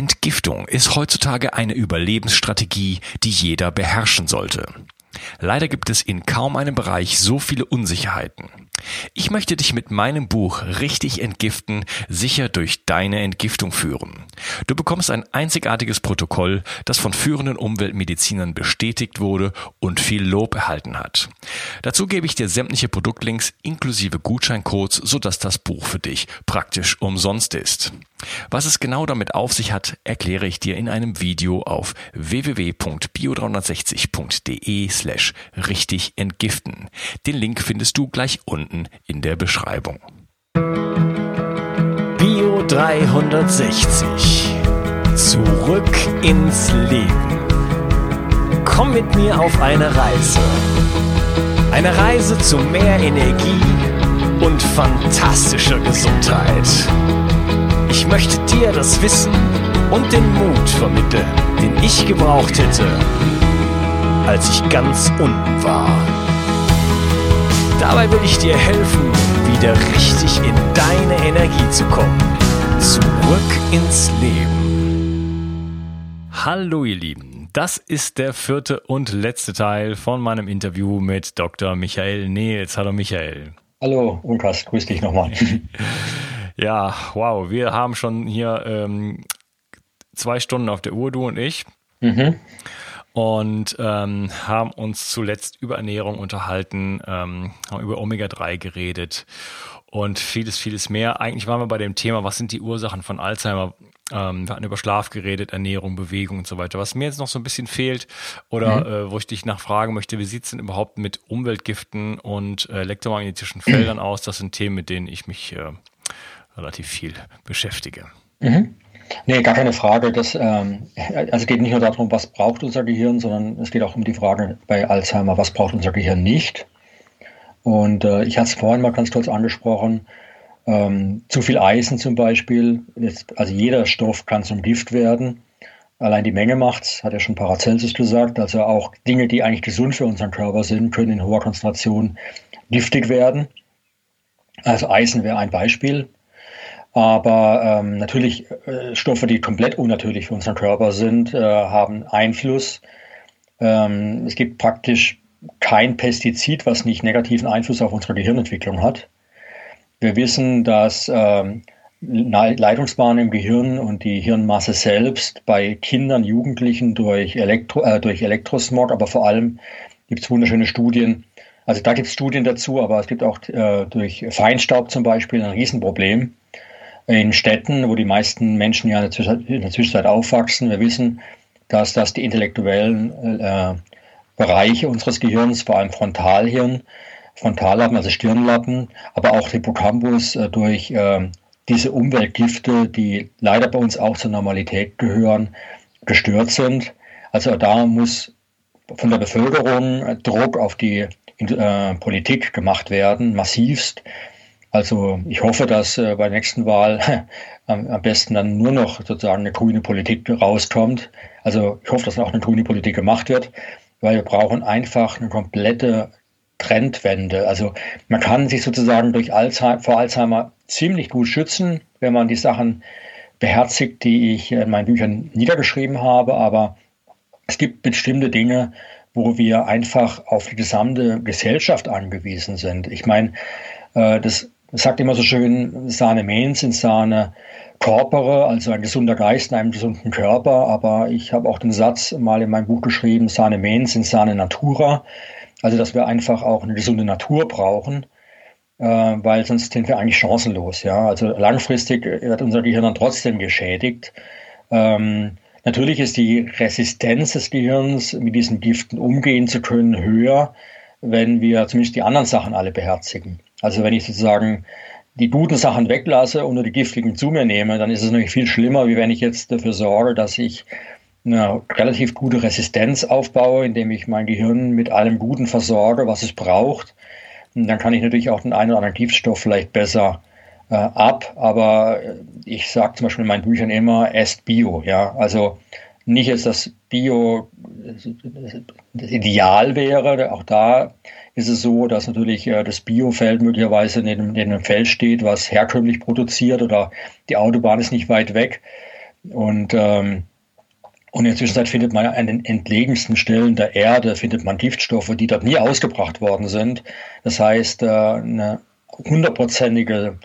Entgiftung ist heutzutage eine Überlebensstrategie, die jeder beherrschen sollte. Leider gibt es in kaum einem Bereich so viele Unsicherheiten. Ich möchte dich mit meinem Buch Richtig entgiften sicher durch deine Entgiftung führen. Du bekommst ein einzigartiges Protokoll, das von führenden Umweltmedizinern bestätigt wurde und viel Lob erhalten hat. Dazu gebe ich dir sämtliche Produktlinks inklusive Gutscheincodes, sodass das Buch für dich praktisch umsonst ist. Was es genau damit auf sich hat, erkläre ich dir in einem Video auf www.bio360.de slash richtig entgiften. Den Link findest du gleich unten in der Beschreibung. Bio 360. Zurück ins Leben. Komm mit mir auf eine Reise. Eine Reise zu mehr Energie und fantastischer Gesundheit. Ich möchte dir das Wissen und den Mut vermitteln, den ich gebraucht hätte, als ich ganz unten war. Dabei will ich dir helfen, wieder richtig in deine Energie zu kommen. Zurück ins Leben. Hallo ihr Lieben, das ist der vierte und letzte Teil von meinem Interview mit Dr. Michael Nils. Hallo Michael. Hallo Unkas, grüß dich nochmal. Ja, wow, wir haben schon hier ähm, zwei Stunden auf der Uhr, du und ich. Mhm. Und ähm, haben uns zuletzt über Ernährung unterhalten, ähm, haben über Omega-3 geredet und vieles, vieles mehr. Eigentlich waren wir bei dem Thema, was sind die Ursachen von Alzheimer? Ähm, wir hatten über Schlaf geredet, Ernährung, Bewegung und so weiter. Was mir jetzt noch so ein bisschen fehlt oder mhm. äh, wo ich dich nachfragen möchte, wie sieht es denn überhaupt mit Umweltgiften und äh, elektromagnetischen Feldern aus? Das sind Themen, mit denen ich mich äh, relativ viel beschäftige. Mhm. Nee, gar keine Frage. Das, ähm, also es geht nicht nur darum, was braucht unser Gehirn, sondern es geht auch um die Frage bei Alzheimer, was braucht unser Gehirn nicht. Und äh, ich hatte es vorhin mal ganz kurz angesprochen. Ähm, zu viel Eisen zum Beispiel, jetzt, also jeder Stoff kann zum Gift werden. Allein die Menge macht's, hat ja schon Paracelsus gesagt. Also auch Dinge, die eigentlich gesund für unseren Körper sind, können in hoher Konzentration giftig werden. Also Eisen wäre ein Beispiel. Aber ähm, natürlich äh, Stoffe, die komplett unnatürlich für unseren Körper sind, äh, haben Einfluss. Ähm, es gibt praktisch kein Pestizid, was nicht negativen Einfluss auf unsere Gehirnentwicklung hat. Wir wissen, dass ähm, Leitungsbahnen im Gehirn und die Hirnmasse selbst bei Kindern, Jugendlichen durch, Elektro, äh, durch Elektrosmog, aber vor allem gibt es wunderschöne Studien. Also da gibt es Studien dazu, aber es gibt auch äh, durch Feinstaub zum Beispiel ein Riesenproblem in Städten, wo die meisten Menschen ja in der Zwischenzeit aufwachsen. Wir wissen, dass das die intellektuellen äh, Bereiche unseres Gehirns, vor allem Frontalhirn, Frontallappen, also Stirnlappen, aber auch Hippocampus äh, durch äh, diese Umweltgifte, die leider bei uns auch zur Normalität gehören, gestört sind. Also da muss von der Bevölkerung Druck auf die äh, Politik gemacht werden, massivst, also ich hoffe, dass äh, bei der nächsten Wahl am, am, besten dann nur noch sozusagen eine grüne Politik rauskommt. Also ich hoffe, dass auch eine grüne Politik gemacht wird, weil wir brauchen einfach eine komplette Trendwende. Also man kann sich sozusagen durch Alzheimer, vor Alzheimer ziemlich gut schützen, wenn man die Sachen beherzigt, die ich in meinen Büchern niedergeschrieben habe. Aber es gibt bestimmte Dinge, wo wir einfach auf die gesamte Gesellschaft angewiesen sind. Ich meine, äh, das sagt immer so schön, Sahne mens in Sahne corpore, also ein gesunder Geist in einem gesunden Körper. Aber ich habe auch den Satz mal in meinem Buch geschrieben, Sahne mens in Sahne natura. Also, dass wir einfach auch eine gesunde Natur brauchen, äh, weil sonst sind wir eigentlich chancenlos. Ja, also langfristig wird unser Gehirn dann trotzdem geschädigt. Ähm, natürlich ist die Resistenz des Gehirns, mit diesen Giften umgehen zu können, höher, wenn wir zumindest die anderen Sachen alle beherzigen. Also wenn ich sozusagen die guten Sachen weglasse und nur die giftigen zu mir nehme, dann ist es natürlich viel schlimmer, wie wenn ich jetzt dafür sorge, dass ich eine relativ gute Resistenz aufbaue, indem ich mein Gehirn mit allem Guten versorge, was es braucht. Und dann kann ich natürlich auch den einen oder anderen Giftstoff vielleicht besser äh, ab. Aber ich sage zum Beispiel in meinen Büchern immer, esst Bio. Ja, also nicht jetzt das Bio das Ideal wäre. Auch da ist es so, dass natürlich äh, das Biofeld möglicherweise in einem, Feld steht, was herkömmlich produziert oder die Autobahn ist nicht weit weg. Und, ähm, und in der Zwischenzeit findet man an den entlegensten Stellen der Erde findet man Giftstoffe, die dort nie ausgebracht worden sind. Das heißt, äh, eine hundertprozentige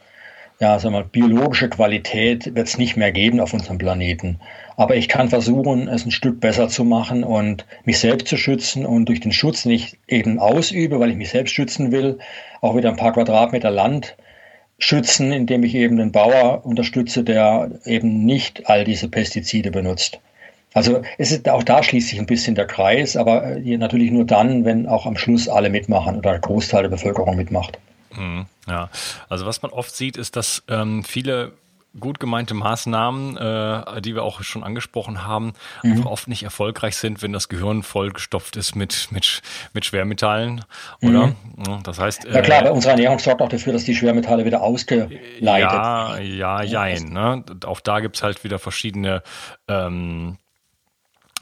ja, sagen wir, biologische Qualität wird es nicht mehr geben auf unserem Planeten. Aber ich kann versuchen, es ein Stück besser zu machen und mich selbst zu schützen und durch den Schutz, den ich eben ausübe, weil ich mich selbst schützen will, auch wieder ein paar Quadratmeter Land schützen, indem ich eben den Bauer unterstütze, der eben nicht all diese Pestizide benutzt. Also es ist auch da schließt sich ein bisschen der Kreis, aber natürlich nur dann, wenn auch am Schluss alle mitmachen oder ein Großteil der Bevölkerung mitmacht. Mhm, ja, also was man oft sieht, ist, dass ähm, viele gut gemeinte Maßnahmen, äh, die wir auch schon angesprochen haben, mhm. einfach oft nicht erfolgreich sind, wenn das Gehirn vollgestopft ist mit, mit, mit Schwermetallen, oder? Mhm. Das heißt. Ja klar, äh, unsere Ernährung sorgt auch dafür, dass die Schwermetalle wieder ausgeleitet Ja, ja, jein. Ne? Auch da gibt's halt wieder verschiedene ähm,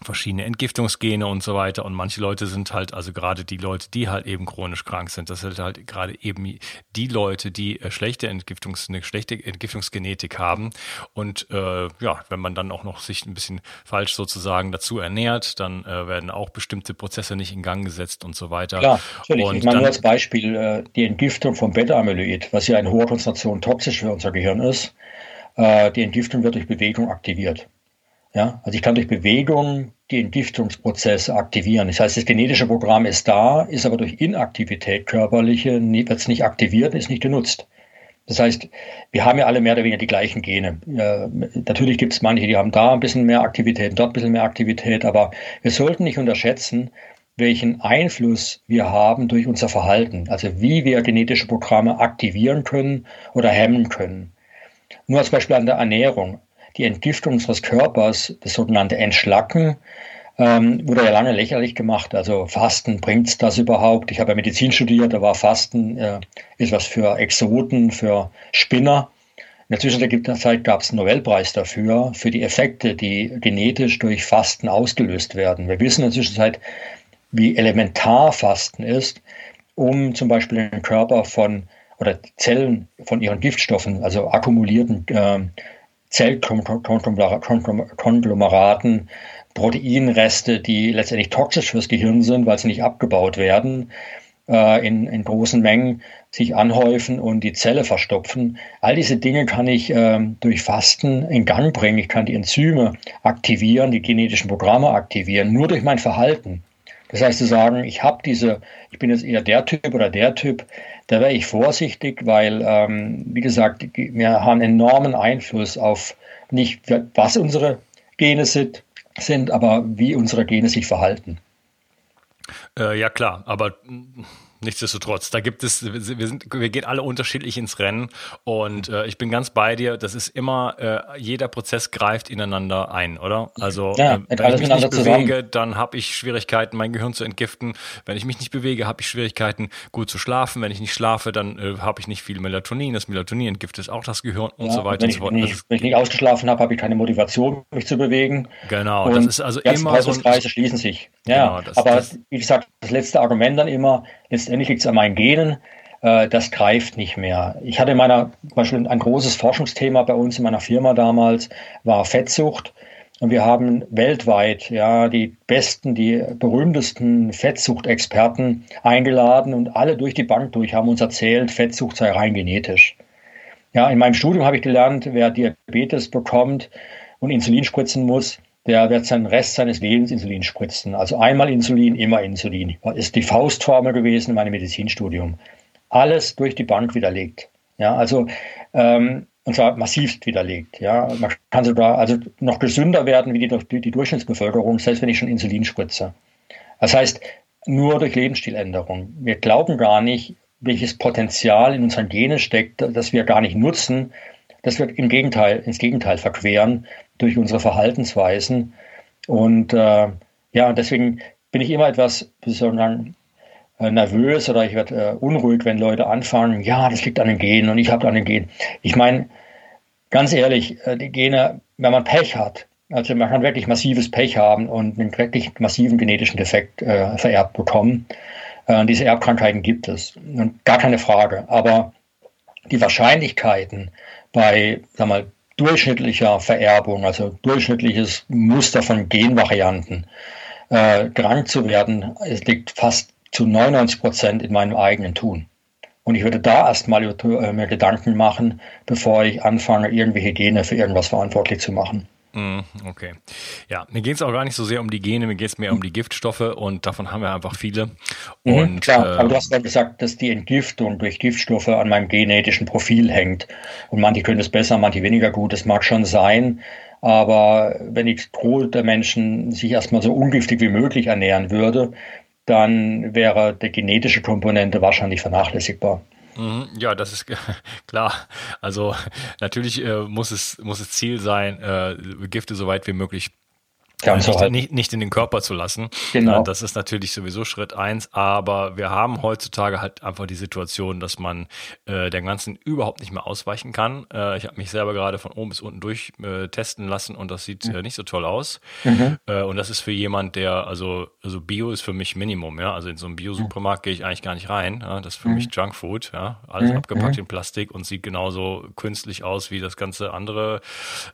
verschiedene Entgiftungsgene und so weiter. Und manche Leute sind halt, also gerade die Leute, die halt eben chronisch krank sind, das sind halt gerade eben die Leute, die äh, schlechte Entgiftungs, eine schlechte Entgiftungsgenetik haben. Und äh, ja, wenn man dann auch noch sich ein bisschen falsch sozusagen dazu ernährt, dann äh, werden auch bestimmte Prozesse nicht in Gang gesetzt und so weiter. Klar, natürlich. Und ich meine nur als Beispiel äh, die Entgiftung von Beta-Amyloid, was ja in hoher Konzentration toxisch für unser Gehirn ist. Äh, die Entgiftung wird durch Bewegung aktiviert. Ja, also ich kann durch Bewegung die Entgiftungsprozesse aktivieren. Das heißt, das genetische Programm ist da, ist aber durch Inaktivität körperliche, wird es nicht aktiviert, ist nicht genutzt. Das heißt, wir haben ja alle mehr oder weniger die gleichen Gene. Äh, natürlich gibt es manche, die haben da ein bisschen mehr Aktivität, dort ein bisschen mehr Aktivität, aber wir sollten nicht unterschätzen, welchen Einfluss wir haben durch unser Verhalten, also wie wir genetische Programme aktivieren können oder hemmen können. Nur als Beispiel an der Ernährung die Entgiftung unseres Körpers, das sogenannte Entschlacken, ähm, wurde ja lange lächerlich gemacht. Also Fasten, bringt's das überhaupt? Ich habe ja Medizin studiert, da war Fasten äh, ist was für Exoten, für Spinner. In der Zwischenzeit gab es einen Nobelpreis dafür, für die Effekte, die genetisch durch Fasten ausgelöst werden. Wir wissen in der Zwischenzeit, wie elementar Fasten ist, um zum Beispiel den Körper von oder Zellen von ihren Giftstoffen, also akkumulierten äh, Zellkonglomeraten, Proteinreste, die letztendlich toxisch fürs Gehirn sind, weil sie nicht abgebaut werden, äh, in, in großen Mengen sich anhäufen und die Zelle verstopfen. All diese Dinge kann ich äh, durch Fasten in Gang bringen. Ich kann die Enzyme aktivieren, die genetischen Programme aktivieren, nur durch mein Verhalten. Das heißt zu sagen, ich habe diese, ich bin jetzt eher der Typ oder der Typ, da wäre ich vorsichtig, weil, ähm, wie gesagt, wir haben enormen Einfluss auf nicht, was unsere Gene sind, sind aber wie unsere Gene sich verhalten. Äh, ja, klar, aber Nichtsdestotrotz, da gibt es, wir, sind, wir gehen alle unterschiedlich ins Rennen und äh, ich bin ganz bei dir. Das ist immer, äh, jeder Prozess greift ineinander ein, oder? Also ja, äh, wenn ich mich nicht bewege, dann habe ich Schwierigkeiten, mein Gehirn zu entgiften. Wenn ich mich nicht bewege, habe ich Schwierigkeiten, gut zu schlafen. Wenn ich nicht schlafe, dann äh, habe ich nicht viel Melatonin. Das Melatonin entgiftet auch das Gehirn und ja, so weiter und so fort. Wenn, ich, wenn ich nicht ausgeschlafen habe, habe ich keine Motivation, mich zu bewegen. Genau, und das ist also immer so. Kreise schließen sich. Ja, genau, das, aber das, wie gesagt, das letzte Argument dann immer, letztendlich liegt es an meinen Genen, äh, das greift nicht mehr. Ich hatte in meiner, zum Beispiel ein großes Forschungsthema bei uns in meiner Firma damals, war Fettsucht. Und wir haben weltweit ja die besten, die berühmtesten Fettsuchtexperten eingeladen und alle durch die Bank durch haben uns erzählt, Fettsucht sei rein genetisch. Ja, in meinem Studium habe ich gelernt, wer Diabetes bekommt und Insulin spritzen muss, der wird seinen Rest seines Lebens Insulin spritzen. Also einmal Insulin, immer Insulin. Das ist die Faustformel gewesen in meinem Medizinstudium. Alles durch die Bank widerlegt. Ja, also ähm, und zwar massivst widerlegt. Ja, man kann sogar also noch gesünder werden wie die, die Durchschnittsbevölkerung, selbst wenn ich schon Insulin spritze. Das heißt, nur durch Lebensstiländerung. Wir glauben gar nicht, welches Potenzial in unseren Genen steckt, das wir gar nicht nutzen, das wird im Gegenteil, ins Gegenteil verqueren durch unsere Verhaltensweisen. Und äh, ja, deswegen bin ich immer etwas, man äh, nervös oder ich werde äh, unruhig, wenn Leute anfangen, ja, das liegt an den Genen und ich habe an den Genen. Ich meine, ganz ehrlich, äh, die Gene, wenn man Pech hat, also man kann wirklich massives Pech haben und einen wirklich massiven genetischen Defekt äh, vererbt bekommen. Äh, diese Erbkrankheiten gibt es. Gar keine Frage. Aber die Wahrscheinlichkeiten, bei sag mal, durchschnittlicher Vererbung, also durchschnittliches Muster von Genvarianten, äh, krank zu werden, es liegt fast zu 99 Prozent in meinem eigenen Tun. Und ich würde da erstmal äh, mir Gedanken machen, bevor ich anfange, irgendwelche Gene für irgendwas verantwortlich zu machen. Mhm, okay. Ja, mir geht es auch gar nicht so sehr um die Gene, mir geht es mehr um die Giftstoffe und davon haben wir einfach viele. Mhm, und, klar, äh, aber du hast ja gesagt, dass die Entgiftung durch Giftstoffe an meinem genetischen Profil hängt. Und manche können es besser, manche weniger gut. Das mag schon sein. Aber wenn ich Gros der Menschen sich erstmal so ungiftig wie möglich ernähren würde, dann wäre die genetische Komponente wahrscheinlich vernachlässigbar. Mhm, ja, das ist klar. Also natürlich äh, muss es muss es Ziel sein, äh, Gifte so weit wie möglich ja, nicht, halt. nicht, nicht, in den Körper zu lassen. Genau. Das ist natürlich sowieso Schritt eins, aber wir haben heutzutage halt einfach die Situation, dass man äh, der Ganzen überhaupt nicht mehr ausweichen kann. Äh, ich habe mich selber gerade von oben bis unten durch äh, testen lassen und das sieht mhm. nicht so toll aus. Mhm. Äh, und das ist für jemand, der, also, also Bio ist für mich Minimum, ja. Also in so einem Bio-Supermarkt gehe ich eigentlich gar nicht rein. Ja? Das ist für mhm. mich Junkfood, ja. Alles mhm. abgepackt mhm. in Plastik und sieht genauso künstlich aus wie das ganze andere,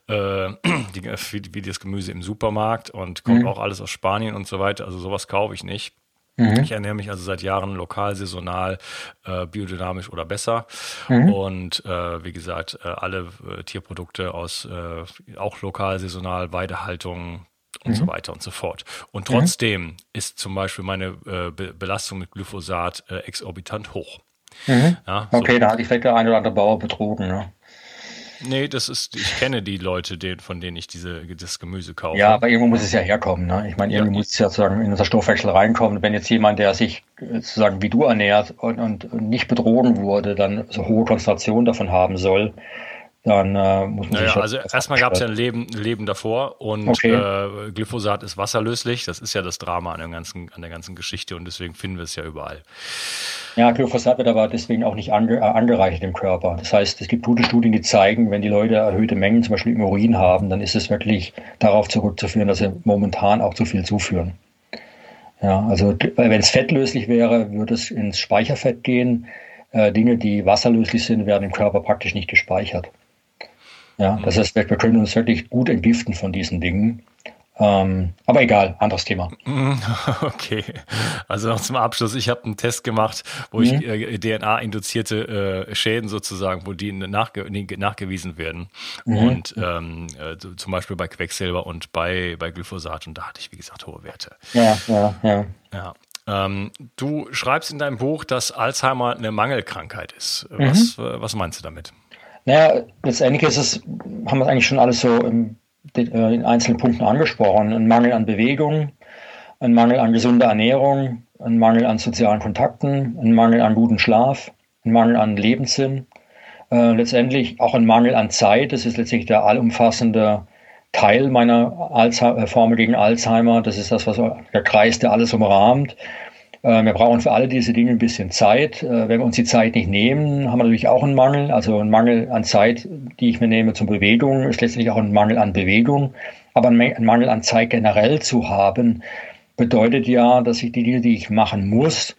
äh, die, wie, wie das Gemüse im Supermarkt. Markt und kommt mhm. auch alles aus Spanien und so weiter. Also sowas kaufe ich nicht. Mhm. Ich ernähre mich also seit Jahren lokal, saisonal, äh, biodynamisch oder besser. Mhm. Und äh, wie gesagt, äh, alle äh, Tierprodukte aus äh, auch lokal, saisonal, Weidehaltung und mhm. so weiter und so fort. Und mhm. trotzdem ist zum Beispiel meine äh, Be Belastung mit Glyphosat exorbitant hoch. Mhm. Ja, okay, so. da hat ich vielleicht der eine oder andere Bauer betrogen. Ne? Nee, das ist, ich kenne die Leute, den, von denen ich diese, das Gemüse kaufe. Ja, aber irgendwo muss es ja herkommen. Ne? Ich meine, irgendwie ja. muss es ja sozusagen in unser Stoffwechsel reinkommen. Wenn jetzt jemand, der sich sozusagen wie du ernährt und, und nicht betrogen wurde, dann so hohe Konzentration davon haben soll, dann äh, muss man naja, sich Also erstmal gab es ja ein Leben, Leben davor und okay. äh, Glyphosat ist wasserlöslich. Das ist ja das Drama an der, ganzen, an der ganzen Geschichte und deswegen finden wir es ja überall. Ja, Glyphosat wird aber deswegen auch nicht ange, äh, angereichert im Körper. Das heißt, es gibt gute Studien, die zeigen, wenn die Leute erhöhte Mengen zum Beispiel im Urin haben, dann ist es wirklich darauf zurückzuführen, dass sie momentan auch zu viel zuführen. Ja, also wenn es fettlöslich wäre, würde es ins Speicherfett gehen. Äh, Dinge, die wasserlöslich sind, werden im Körper praktisch nicht gespeichert. Ja, das heißt, wir können uns wirklich gut entgiften von diesen Dingen. Ähm, aber egal, anderes Thema. Okay, also noch zum Abschluss. Ich habe einen Test gemacht, wo mhm. ich äh, DNA-induzierte äh, Schäden sozusagen, wo die nachge nachgewiesen werden. Mhm. Und ähm, äh, zum Beispiel bei Quecksilber und bei, bei Glyphosat. Und da hatte ich, wie gesagt, hohe Werte. Ja, ja, ja. ja. Ähm, du schreibst in deinem Buch, dass Alzheimer eine Mangelkrankheit ist. Was, mhm. Was meinst du damit? Naja, letztendlich ist es, haben wir eigentlich schon alles so im, äh, in einzelnen Punkten angesprochen. Ein Mangel an Bewegung, ein Mangel an gesunder Ernährung, ein Mangel an sozialen Kontakten, ein Mangel an guten Schlaf, ein Mangel an Lebenssinn, äh, letztendlich auch ein Mangel an Zeit. Das ist letztlich der allumfassende Teil meiner Alzheimer, äh, Formel gegen Alzheimer. Das ist das, was der Kreis, der alles umrahmt. Äh, wir brauchen für alle diese Dinge ein bisschen Zeit. Äh, wenn wir uns die Zeit nicht nehmen, haben wir natürlich auch einen Mangel. Also ein Mangel an Zeit, die ich mir nehme zur Bewegung, ist letztlich auch ein Mangel an Bewegung. Aber ein Mangel an Zeit generell zu haben, bedeutet ja, dass ich die Dinge, die ich machen muss,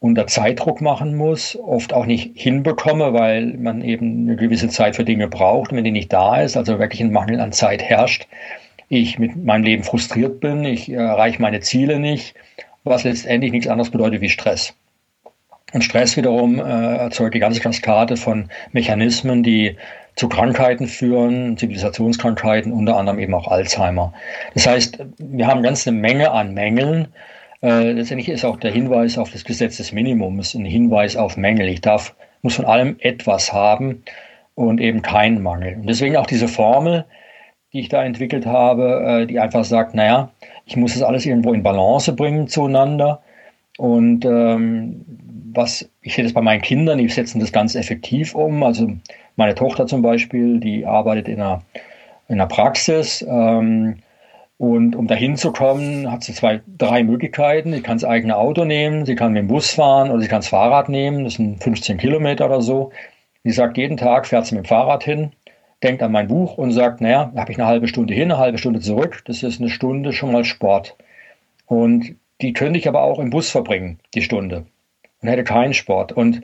unter Zeitdruck machen muss, oft auch nicht hinbekomme, weil man eben eine gewisse Zeit für Dinge braucht. Und wenn die nicht da ist, also wirklich ein Mangel an Zeit herrscht, ich mit meinem Leben frustriert bin, ich erreiche meine Ziele nicht was letztendlich nichts anderes bedeutet wie Stress. Und Stress wiederum äh, erzeugt die ganze Kaskade von Mechanismen, die zu Krankheiten führen, Zivilisationskrankheiten, unter anderem eben auch Alzheimer. Das heißt, wir haben ganz eine Menge an Mängeln. Äh, letztendlich ist auch der Hinweis auf das Gesetz des Minimums ein Hinweis auf Mängel. Ich darf, muss von allem etwas haben und eben keinen Mangel. Und deswegen auch diese Formel, die ich da entwickelt habe, äh, die einfach sagt, naja, ich muss das alles irgendwo in Balance bringen zueinander. Und ähm, was ich sehe das bei meinen Kindern, die setzen das ganz effektiv um. Also meine Tochter zum Beispiel, die arbeitet in einer, in einer Praxis. Ähm, und um dahin zu kommen, hat sie zwei, drei Möglichkeiten. Sie kann das eigene Auto nehmen, sie kann mit dem Bus fahren oder sie kann das Fahrrad nehmen. Das sind 15 Kilometer oder so. Sie sagt, jeden Tag fährt sie mit dem Fahrrad hin denkt an mein Buch und sagt, naja, da habe ich eine halbe Stunde hin, eine halbe Stunde zurück. Das ist eine Stunde schon mal Sport. Und die könnte ich aber auch im Bus verbringen, die Stunde. Und hätte keinen Sport. Und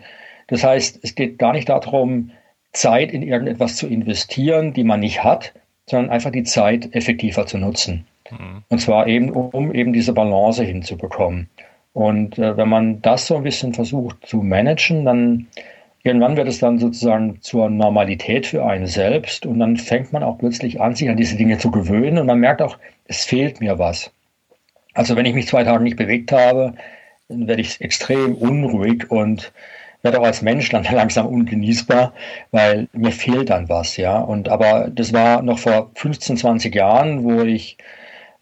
das heißt, es geht gar nicht darum, Zeit in irgendetwas zu investieren, die man nicht hat, sondern einfach die Zeit effektiver zu nutzen. Mhm. Und zwar eben, um eben diese Balance hinzubekommen. Und äh, wenn man das so ein bisschen versucht zu managen, dann irgendwann wird es dann sozusagen zur Normalität für einen selbst und dann fängt man auch plötzlich an, sich an diese Dinge zu gewöhnen und man merkt auch, es fehlt mir was. Also wenn ich mich zwei Tage nicht bewegt habe, dann werde ich extrem unruhig und werde auch als Mensch dann langsam ungenießbar, weil mir fehlt dann was, ja. Und aber das war noch vor 15, 20 Jahren, wo ich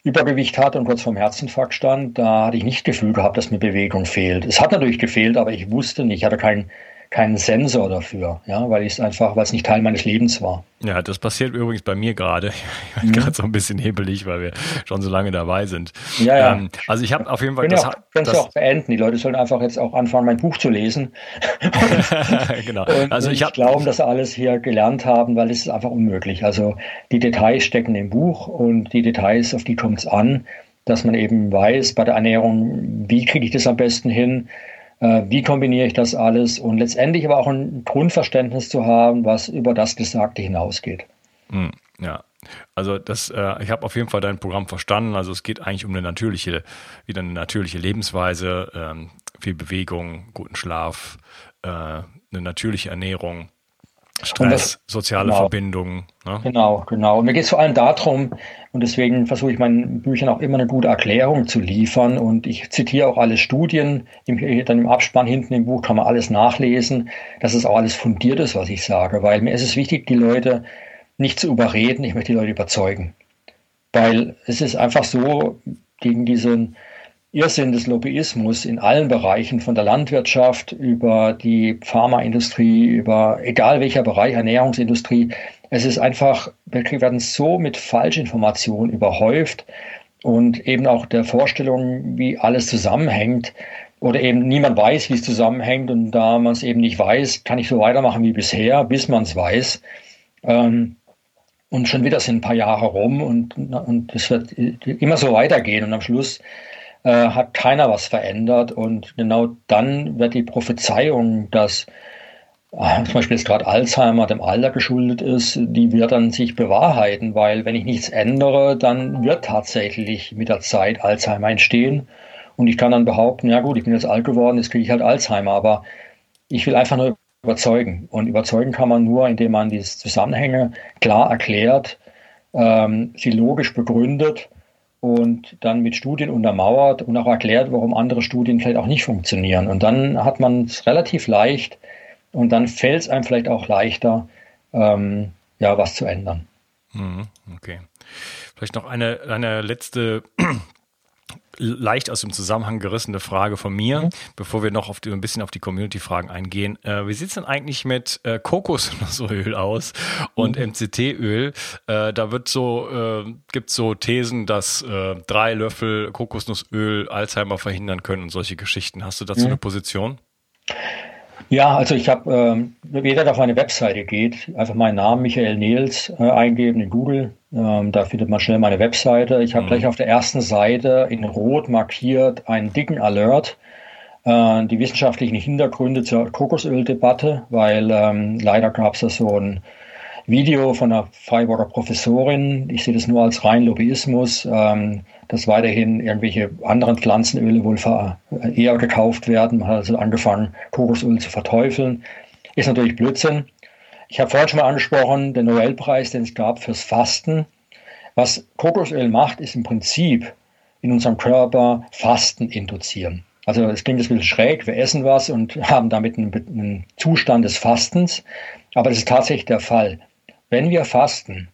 Übergewicht hatte und kurz vorm Herzinfarkt stand, da hatte ich nicht Gefühl gehabt, dass mir Bewegung fehlt. Es hat natürlich gefehlt, aber ich wusste nicht, ich hatte kein keinen Sensor dafür, ja, weil ich es einfach, weil es nicht Teil meines Lebens war. Ja, das passiert übrigens bei mir gerade. Ich bin mhm. gerade so ein bisschen hebelig, weil wir schon so lange dabei sind. Ja, ja. Ähm, also ich habe auf jeden Fall. das, ja können es auch beenden. Die Leute sollen einfach jetzt auch anfangen, mein Buch zu lesen. genau. Und also ich habe glauben, dass sie alles hier gelernt haben, weil es ist einfach unmöglich. Also die Details stecken im Buch und die Details, auf die kommt es an, dass man eben weiß bei der Ernährung, wie kriege ich das am besten hin wie kombiniere ich das alles und letztendlich aber auch ein Grundverständnis zu haben, was über das Gesagte hinausgeht. Hm, ja, also das, äh, ich habe auf jeden Fall dein Programm verstanden. Also es geht eigentlich um eine natürliche, wieder eine natürliche Lebensweise, ähm, viel Bewegung, guten Schlaf, äh, eine natürliche Ernährung. Stress, das, soziale genau, Verbindungen. Ne? Genau, genau. Und mir geht es vor allem darum, und deswegen versuche ich meinen Büchern auch immer eine gute Erklärung zu liefern. Und ich zitiere auch alle Studien. Im, dann im Abspann hinten im Buch kann man alles nachlesen, dass es auch alles fundiert ist, was ich sage. Weil mir ist es wichtig, die Leute nicht zu überreden, ich möchte die Leute überzeugen. Weil es ist einfach so, gegen diesen Irrsinn des Lobbyismus in allen Bereichen, von der Landwirtschaft über die Pharmaindustrie, über egal welcher Bereich, Ernährungsindustrie. Es ist einfach, wir werden so mit Falschinformationen überhäuft und eben auch der Vorstellung, wie alles zusammenhängt oder eben niemand weiß, wie es zusammenhängt und da man es eben nicht weiß, kann ich so weitermachen wie bisher, bis man es weiß. Ähm, und schon wieder sind ein paar Jahre rum und, und es wird immer so weitergehen und am Schluss äh, hat keiner was verändert. Und genau dann wird die Prophezeiung, dass äh, zum Beispiel jetzt gerade Alzheimer dem Alter geschuldet ist, die wird dann sich bewahrheiten, weil wenn ich nichts ändere, dann wird tatsächlich mit der Zeit Alzheimer entstehen. Und ich kann dann behaupten, ja gut, ich bin jetzt alt geworden, jetzt kriege ich halt Alzheimer, aber ich will einfach nur überzeugen. Und überzeugen kann man nur, indem man diese Zusammenhänge klar erklärt, ähm, sie logisch begründet und dann mit Studien untermauert und auch erklärt, warum andere Studien vielleicht auch nicht funktionieren. Und dann hat man es relativ leicht und dann fällt es einem vielleicht auch leichter, ähm, ja, was zu ändern. Mhm, okay. Vielleicht noch eine, eine letzte leicht aus dem Zusammenhang gerissene Frage von mir, mhm. bevor wir noch auf die, ein bisschen auf die Community-Fragen eingehen. Äh, wie sieht es denn eigentlich mit äh, Kokosnussöl aus und mhm. MCT-Öl? Äh, da wird so, äh, gibt so Thesen, dass äh, drei Löffel Kokosnussöl Alzheimer verhindern können und solche Geschichten. Hast du dazu mhm. eine Position? Ja, also ich habe, ähm, jeder, der auf meine Webseite geht, einfach meinen Namen Michael Nils äh, eingeben in Google. Ähm, da findet man schnell meine Webseite. Ich habe mhm. gleich auf der ersten Seite in Rot markiert einen dicken Alert. Äh, die wissenschaftlichen Hintergründe zur Kokosöldebatte, weil ähm, leider gab es da so ein Video von einer Freiburger Professorin. Ich sehe das nur als rein Lobbyismus. Ähm, dass weiterhin irgendwelche anderen Pflanzenöle wohl eher gekauft werden. Man hat also angefangen, Kokosöl zu verteufeln. Ist natürlich Blödsinn. Ich habe vorhin schon mal angesprochen, den Nobelpreis, den es gab fürs Fasten. Was Kokosöl macht, ist im Prinzip in unserem Körper Fasten induzieren. Also es klingt ein bisschen schräg, wir essen was und haben damit einen, einen Zustand des Fastens, aber das ist tatsächlich der Fall. Wenn wir fasten,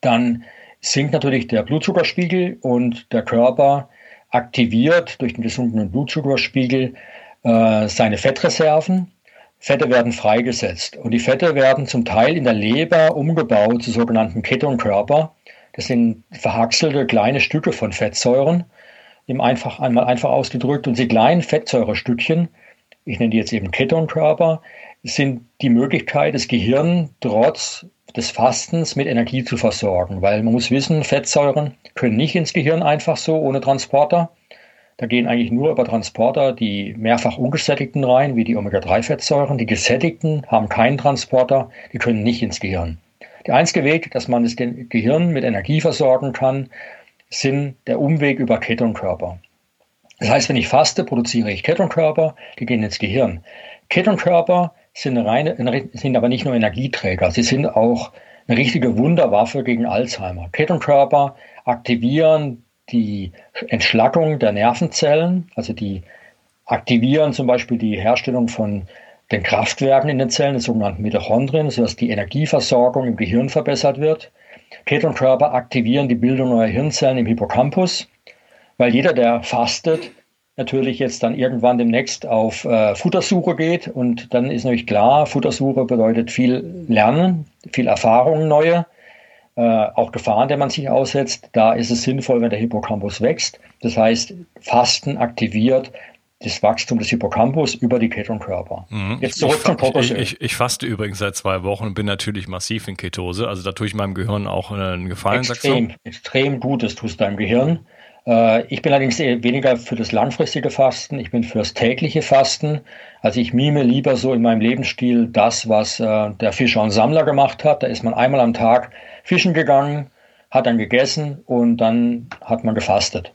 dann sinkt natürlich der Blutzuckerspiegel und der Körper aktiviert durch den gesunkenen Blutzuckerspiegel äh, seine Fettreserven. Fette werden freigesetzt und die Fette werden zum Teil in der Leber umgebaut zu sogenannten Ketonkörper. Das sind verhackselte kleine Stücke von Fettsäuren, eben einfach einmal einfach ausgedrückt. Und diese kleinen Fettsäurestückchen, ich nenne die jetzt eben Ketonkörper, sind die Möglichkeit, das Gehirn trotz des Fastens mit Energie zu versorgen, weil man muss wissen, Fettsäuren können nicht ins Gehirn einfach so ohne Transporter. Da gehen eigentlich nur über Transporter die mehrfach ungesättigten rein, wie die Omega-3-Fettsäuren. Die gesättigten haben keinen Transporter, die können nicht ins Gehirn. Der einzige Weg, dass man das Gehirn mit Energie versorgen kann, sind der Umweg über Ketonkörper. Das heißt, wenn ich faste, produziere ich Ketonkörper, die gehen ins Gehirn. Ketonkörper sind, reine, sind aber nicht nur Energieträger, sie sind auch eine richtige Wunderwaffe gegen Alzheimer. Ketonkörper aktivieren die Entschlackung der Nervenzellen, also die aktivieren zum Beispiel die Herstellung von den Kraftwerken in den Zellen, den sogenannten Mitochondrien, sodass die Energieversorgung im Gehirn verbessert wird. Ketonkörper aktivieren die Bildung neuer Hirnzellen im Hippocampus, weil jeder, der fastet, natürlich jetzt dann irgendwann demnächst auf äh, Futtersuche geht. Und dann ist natürlich klar, Futtersuche bedeutet viel Lernen, viel Erfahrungen neue, äh, auch Gefahren, der man sich aussetzt. Da ist es sinnvoll, wenn der Hippocampus wächst. Das heißt, Fasten aktiviert das Wachstum des Hippocampus über die Ketonkörper. Mhm. Jetzt zurück zum Kokosöl. Ich, ich, ich, faste übrigens seit zwei Wochen und bin natürlich massiv in Ketose. Also da tue ich meinem Gehirn auch einen Gefallen. Extrem, extrem Gutes tust deinem Gehirn. Äh, ich bin allerdings weniger für das langfristige Fasten, ich bin fürs tägliche Fasten. Also ich mime lieber so in meinem Lebensstil das, was äh, der Fischer und Sammler gemacht hat. Da ist man einmal am Tag fischen gegangen, hat dann gegessen und dann hat man gefastet.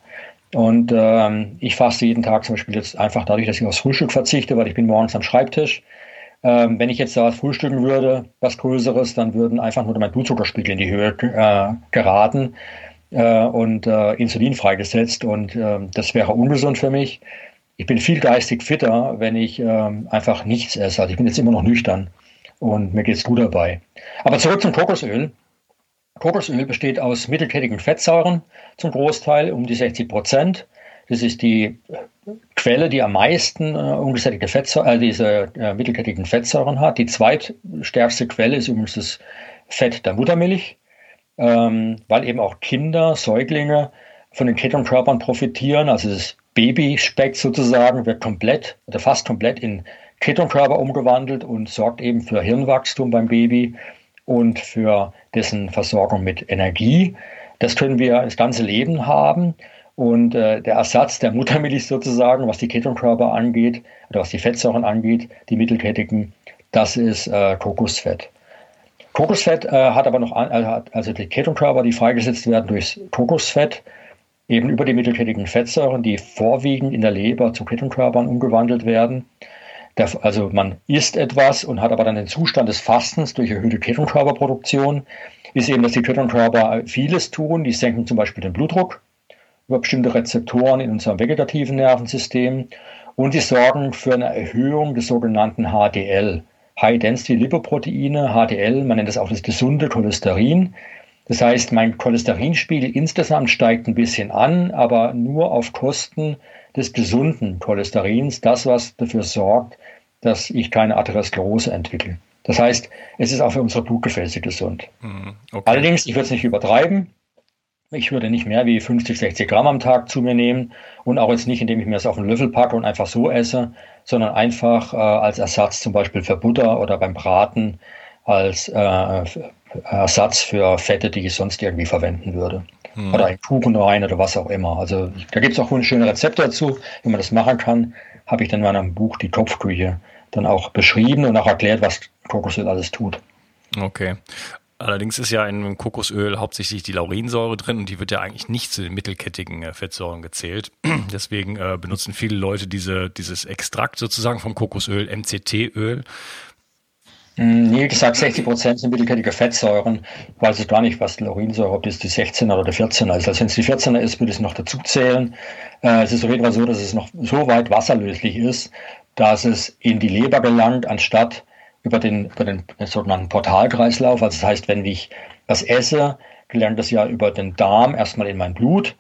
Und ähm, ich faste jeden Tag zum Beispiel jetzt einfach dadurch, dass ich aufs Frühstück verzichte, weil ich bin morgens am Schreibtisch. Ähm, wenn ich jetzt da frühstücken würde, was Größeres, dann würden einfach nur mein Blutzuckerspiegel in die Höhe äh, geraten äh, und äh, Insulin freigesetzt und äh, das wäre ungesund für mich. Ich bin viel geistig fitter, wenn ich äh, einfach nichts esse. Also ich bin jetzt immer noch nüchtern und mir geht's gut dabei. Aber zurück zum Kokosöl. Kokosöl besteht aus mittelkettigen Fettsäuren zum Großteil, um die 60 Prozent. Das ist die Quelle, die am meisten äh, ungesättigte Fettsäuren, äh, diese äh, mittelkettigen Fettsäuren hat. Die zweitstärkste Quelle ist übrigens das Fett der Muttermilch, ähm, weil eben auch Kinder, Säuglinge von den Ketonkörpern profitieren. Also das Babyspeck sozusagen wird komplett oder fast komplett in Ketonkörper umgewandelt und sorgt eben für Hirnwachstum beim Baby und für dessen Versorgung mit Energie. Das können wir das ganze Leben haben. Und äh, der Ersatz der Muttermilch sozusagen, was die Ketonkörper angeht oder was die Fettsäuren angeht, die mittelkettigen, das ist äh, Kokosfett. Kokosfett äh, hat aber noch, äh, also die Ketonkörper, die freigesetzt werden durch Kokosfett, eben über die mittelkettigen Fettsäuren, die vorwiegend in der Leber zu Ketonkörpern umgewandelt werden. Der, also man isst etwas und hat aber dann den Zustand des Fastens durch erhöhte Ketonkörperproduktion, ist eben, dass die Ketonkörper vieles tun. Die senken zum Beispiel den Blutdruck über bestimmte Rezeptoren in unserem vegetativen Nervensystem und die sorgen für eine Erhöhung des sogenannten HDL, High Density Lipoproteine, HDL, man nennt das auch das gesunde Cholesterin. Das heißt, mein Cholesterinspiegel insgesamt steigt ein bisschen an, aber nur auf Kosten des gesunden Cholesterins, das, was dafür sorgt, dass ich keine Arteriosklerose entwickle. Das heißt, es ist auch für unsere Blutgefäße gesund. Mhm, okay. Allerdings, ich würde es nicht übertreiben. Ich würde nicht mehr wie 50, 60 Gramm am Tag zu mir nehmen und auch jetzt nicht, indem ich mir das auf einen Löffel packe und einfach so esse, sondern einfach äh, als Ersatz zum Beispiel für Butter oder beim Braten als äh, Ersatz für Fette, die ich sonst irgendwie verwenden würde. Hm. Oder ein Kuchen rein oder was auch immer. Also da gibt es auch schöne Rezepte dazu, wie man das machen kann. Habe ich dann in meinem Buch Die Kopfküche dann auch beschrieben und auch erklärt, was Kokosöl alles tut. Okay. Allerdings ist ja in Kokosöl hauptsächlich die Laurinsäure drin und die wird ja eigentlich nicht zu den mittelkettigen äh, Fettsäuren gezählt. Deswegen äh, benutzen viele Leute diese, dieses Extrakt sozusagen vom Kokosöl, MCT-Öl, hm, wie gesagt, 60 Prozent sind mittelkettige Fettsäuren. Weiß ich gar nicht, was die Laurinsäure, ob das die 16er oder die 14er ist. Also wenn es die 14er ist, würde ich es noch dazu zählen. Äh, es ist auf jeden Fall so, dass es noch so weit wasserlöslich ist, dass es in die Leber gelangt, anstatt über den, über den sogenannten Portalkreislauf. Also das heißt, wenn ich was esse, gelangt das ja über den Darm erstmal in mein Blut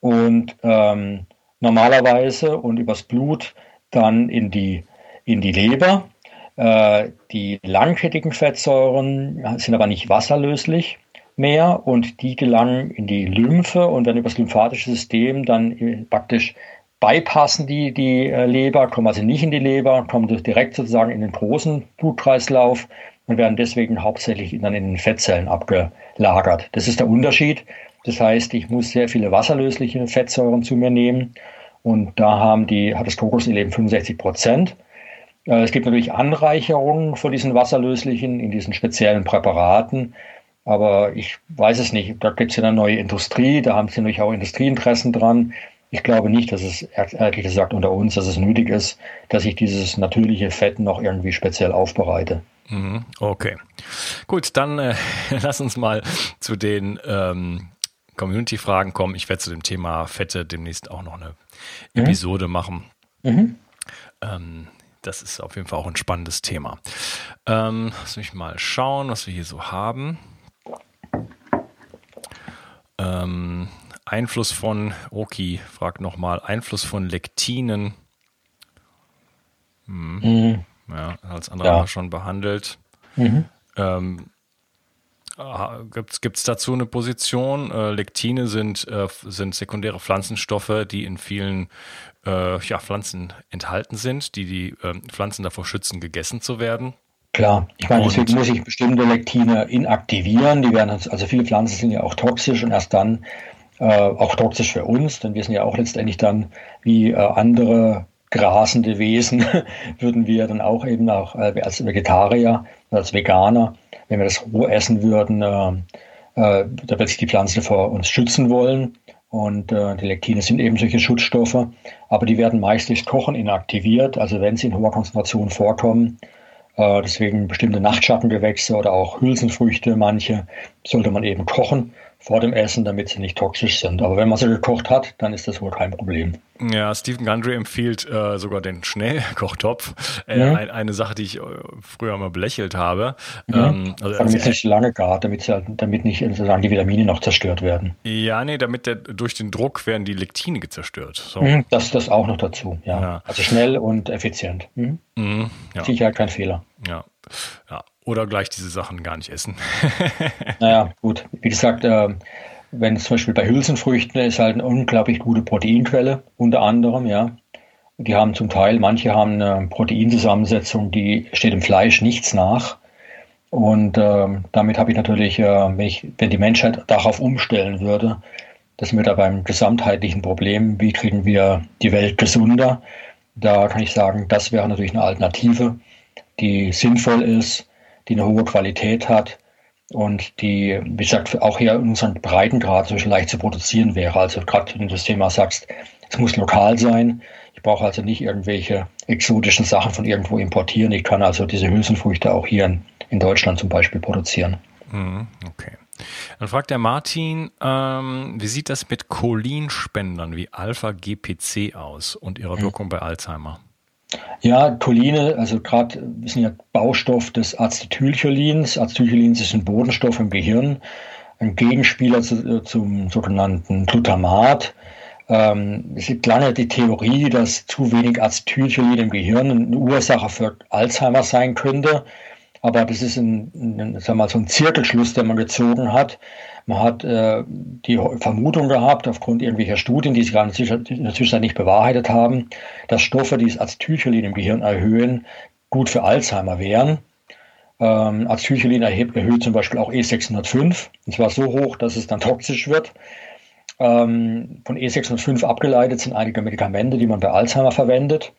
und ähm, normalerweise und übers Blut dann in die, in die Leber äh, die langkettigen Fettsäuren sind aber nicht wasserlöslich mehr und die gelangen in die Lymphe und werden über das lymphatische System dann praktisch bypassen die, die äh, Leber, kommen also nicht in die Leber, kommen direkt sozusagen in den großen Blutkreislauf und werden deswegen hauptsächlich dann in den Fettzellen abgelagert. Das ist der Unterschied. Das heißt, ich muss sehr viele wasserlösliche Fettsäuren zu mir nehmen Und da haben die, hat das Kokosöl eben 65 Prozent. Äh, es gibt natürlich Anreicherungen von diesen wasserlöslichen in diesen speziellen Präparaten. Aber ich weiß es nicht. Da gibt es ja eine neue Industrie, da haben sie natürlich auch Industrieinteressen dran. Ich glaube nicht, dass es, ehrlich gesagt, unter uns, dass es nötig ist, dass ich dieses natürliche Fett noch irgendwie speziell aufbereite. Mhm, okay. Gut, dann äh, lass uns mal zu den ähm, Community-Fragen kommen. Ich werde zu dem Thema Fette demnächst auch noch eine mhm. Episode machen. Mhm. Ähm, das ist auf jeden Fall auch ein spannendes Thema. Ähm, lass mich mal schauen, was wir hier so haben. Ähm, Einfluss von, Oki fragt nochmal, Einfluss von Lektinen. Hm. Mhm. Ja, als andere ja. schon behandelt. Mhm. Ähm, Gibt es dazu eine Position? Äh, Lektine sind, äh, sind sekundäre Pflanzenstoffe, die in vielen äh, ja, Pflanzen enthalten sind, die die ähm, Pflanzen davor schützen, gegessen zu werden. Klar, ich meine, deswegen muss ich bestimmte Lektine inaktivieren. Die werden also viele Pflanzen sind ja auch toxisch und erst dann auch toxisch für uns, denn wir sind ja auch letztendlich dann wie äh, andere grasende Wesen, würden wir dann auch eben auch äh, als Vegetarier, als Veganer, wenn wir das roh essen würden, äh, äh, da wird sich die Pflanze vor uns schützen wollen. Und äh, die Lektine sind eben solche Schutzstoffe, aber die werden meist durch Kochen inaktiviert. Also wenn sie in hoher Konzentration vorkommen, äh, deswegen bestimmte Nachtschattengewächse oder auch Hülsenfrüchte, manche, sollte man eben kochen vor dem Essen, damit sie nicht toxisch sind. Aber wenn man sie gekocht hat, dann ist das wohl kein Problem. Ja, Stephen Gundry empfiehlt äh, sogar den Schnellkochtopf. Äh, ja. ein, eine Sache, die ich äh, früher mal belächelt habe. Mhm. Ähm, also, damit es nicht lange gart, damit, sie, damit nicht sozusagen die Vitamine noch zerstört werden. Ja, nee, damit der, durch den Druck werden die Lektine zerstört. So. Mhm, das, das auch noch dazu, ja. ja. Also schnell und effizient. Mhm. Mhm, ja. Sicher kein Fehler. Ja. ja. Oder gleich diese Sachen gar nicht essen. naja, gut. Wie gesagt, äh, wenn zum Beispiel bei Hülsenfrüchten ist halt eine unglaublich gute Proteinquelle, unter anderem, ja. Die haben zum Teil, manche haben eine Proteinzusammensetzung, die steht im Fleisch nichts nach. Und äh, damit habe ich natürlich, äh, wenn, ich, wenn die Menschheit darauf umstellen würde, das sind wir da beim gesamtheitlichen Problem, wie kriegen wir die Welt gesunder. Da kann ich sagen, das wäre natürlich eine Alternative, die sinnvoll ist, die eine hohe Qualität hat und die, wie gesagt, auch hier in unserem Breitengrad so leicht zu produzieren wäre. Also gerade wenn du das Thema sagst, es muss lokal sein. Ich brauche also nicht irgendwelche exotischen Sachen von irgendwo importieren. Ich kann also diese Hülsenfrüchte auch hier in, in Deutschland zum Beispiel produzieren. Mhm, okay. Dann fragt der Martin, ähm, wie sieht das mit Cholinspendern wie Alpha-GPC aus und ihrer hm. Wirkung bei Alzheimer? Ja, Choline, also gerade, wir sind ja Baustoff des Acetylcholins. Acetylcholin ist ein Bodenstoff im Gehirn, ein Gegenspieler zu, äh, zum sogenannten Glutamat. Ähm, es gibt lange die Theorie, dass zu wenig Acetylcholin im Gehirn eine Ursache für Alzheimer sein könnte. Aber das ist ein, ein, sagen wir mal, so ein Zirkelschluss, den man gezogen hat. Man hat äh, die Vermutung gehabt, aufgrund irgendwelcher Studien, die sich in der Zwischenzeit nicht bewahrheitet haben, dass Stoffe, die das Acetylcholin im Gehirn erhöhen, gut für Alzheimer wären. Ähm, Acetylcholin erhebt, erhöht zum Beispiel auch E605, und zwar so hoch, dass es dann toxisch wird. Ähm, von E605 abgeleitet sind einige Medikamente, die man bei Alzheimer verwendet.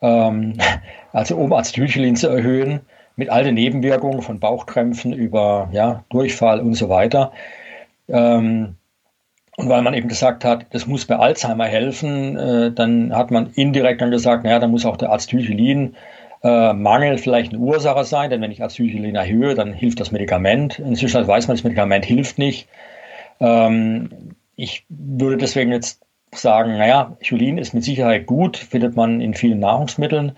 Ähm, also um Acetylcholin zu erhöhen, mit all den Nebenwirkungen von Bauchkrämpfen über ja, Durchfall und so weiter. Ähm, und weil man eben gesagt hat, das muss bei Alzheimer helfen, äh, dann hat man indirekt dann gesagt, naja, dann muss auch der Acetylcholin äh, Mangel vielleicht eine Ursache sein, denn wenn ich Acetylcholin erhöhe, dann hilft das Medikament. Inzwischen weiß man, das Medikament hilft nicht. Ähm, ich würde deswegen jetzt sagen, naja, Cholin ist mit Sicherheit gut, findet man in vielen Nahrungsmitteln.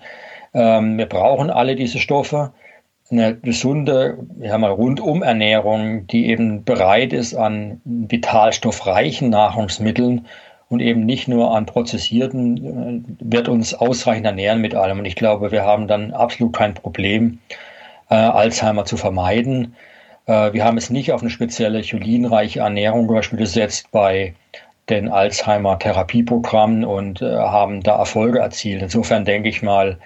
Ähm, wir brauchen alle diese Stoffe eine gesunde ja mal Rundumernährung, die eben bereit ist an vitalstoffreichen Nahrungsmitteln und eben nicht nur an prozessierten, äh, wird uns ausreichend ernähren mit allem. Und ich glaube, wir haben dann absolut kein Problem, äh, Alzheimer zu vermeiden. Äh, wir haben es nicht auf eine spezielle cholinreiche Ernährung zum Beispiel gesetzt bei den Alzheimer-Therapieprogrammen und äh, haben da Erfolge erzielt. Insofern denke ich mal,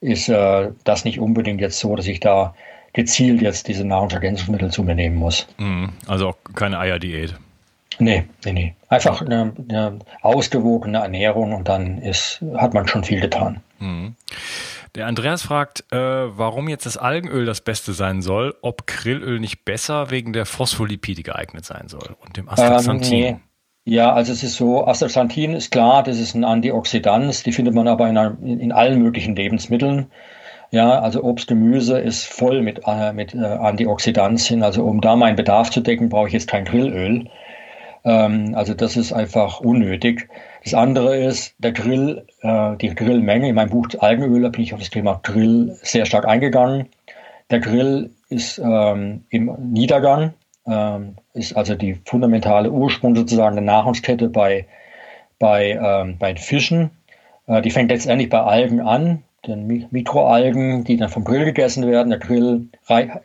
ist äh, das nicht unbedingt jetzt so, dass ich da gezielt jetzt diese Nahrungsergänzungsmittel zu mir nehmen muss. Mhm. Also auch keine Eierdiät. Nee, nee, nee. Einfach eine, eine ausgewogene Ernährung und dann ist, hat man schon viel getan. Mhm. Der Andreas fragt, äh, warum jetzt das Algenöl das Beste sein soll, ob Grillöl nicht besser wegen der Phospholipide geeignet sein soll und dem Astaxanthin. Ähm, nee. Ja, also es ist so, Astaxanthin ist klar, das ist ein Antioxidant, die findet man aber in, in, in allen möglichen Lebensmitteln. Ja, also Obst, Gemüse ist voll mit, äh, mit äh, Antioxidantien. Also um da meinen Bedarf zu decken, brauche ich jetzt kein Grillöl. Ähm, also das ist einfach unnötig. Das andere ist der Grill, äh, die Grillmenge. In meinem Buch Algenöl bin ich auf das Thema Grill sehr stark eingegangen. Der Grill ist ähm, im Niedergang, ähm, ist also die fundamentale Ursprung sozusagen der Nahrungskette bei, bei, ähm, bei Fischen. Äh, die fängt letztendlich bei Algen an, den Mikroalgen, die dann vom Grill gegessen werden. Der Grill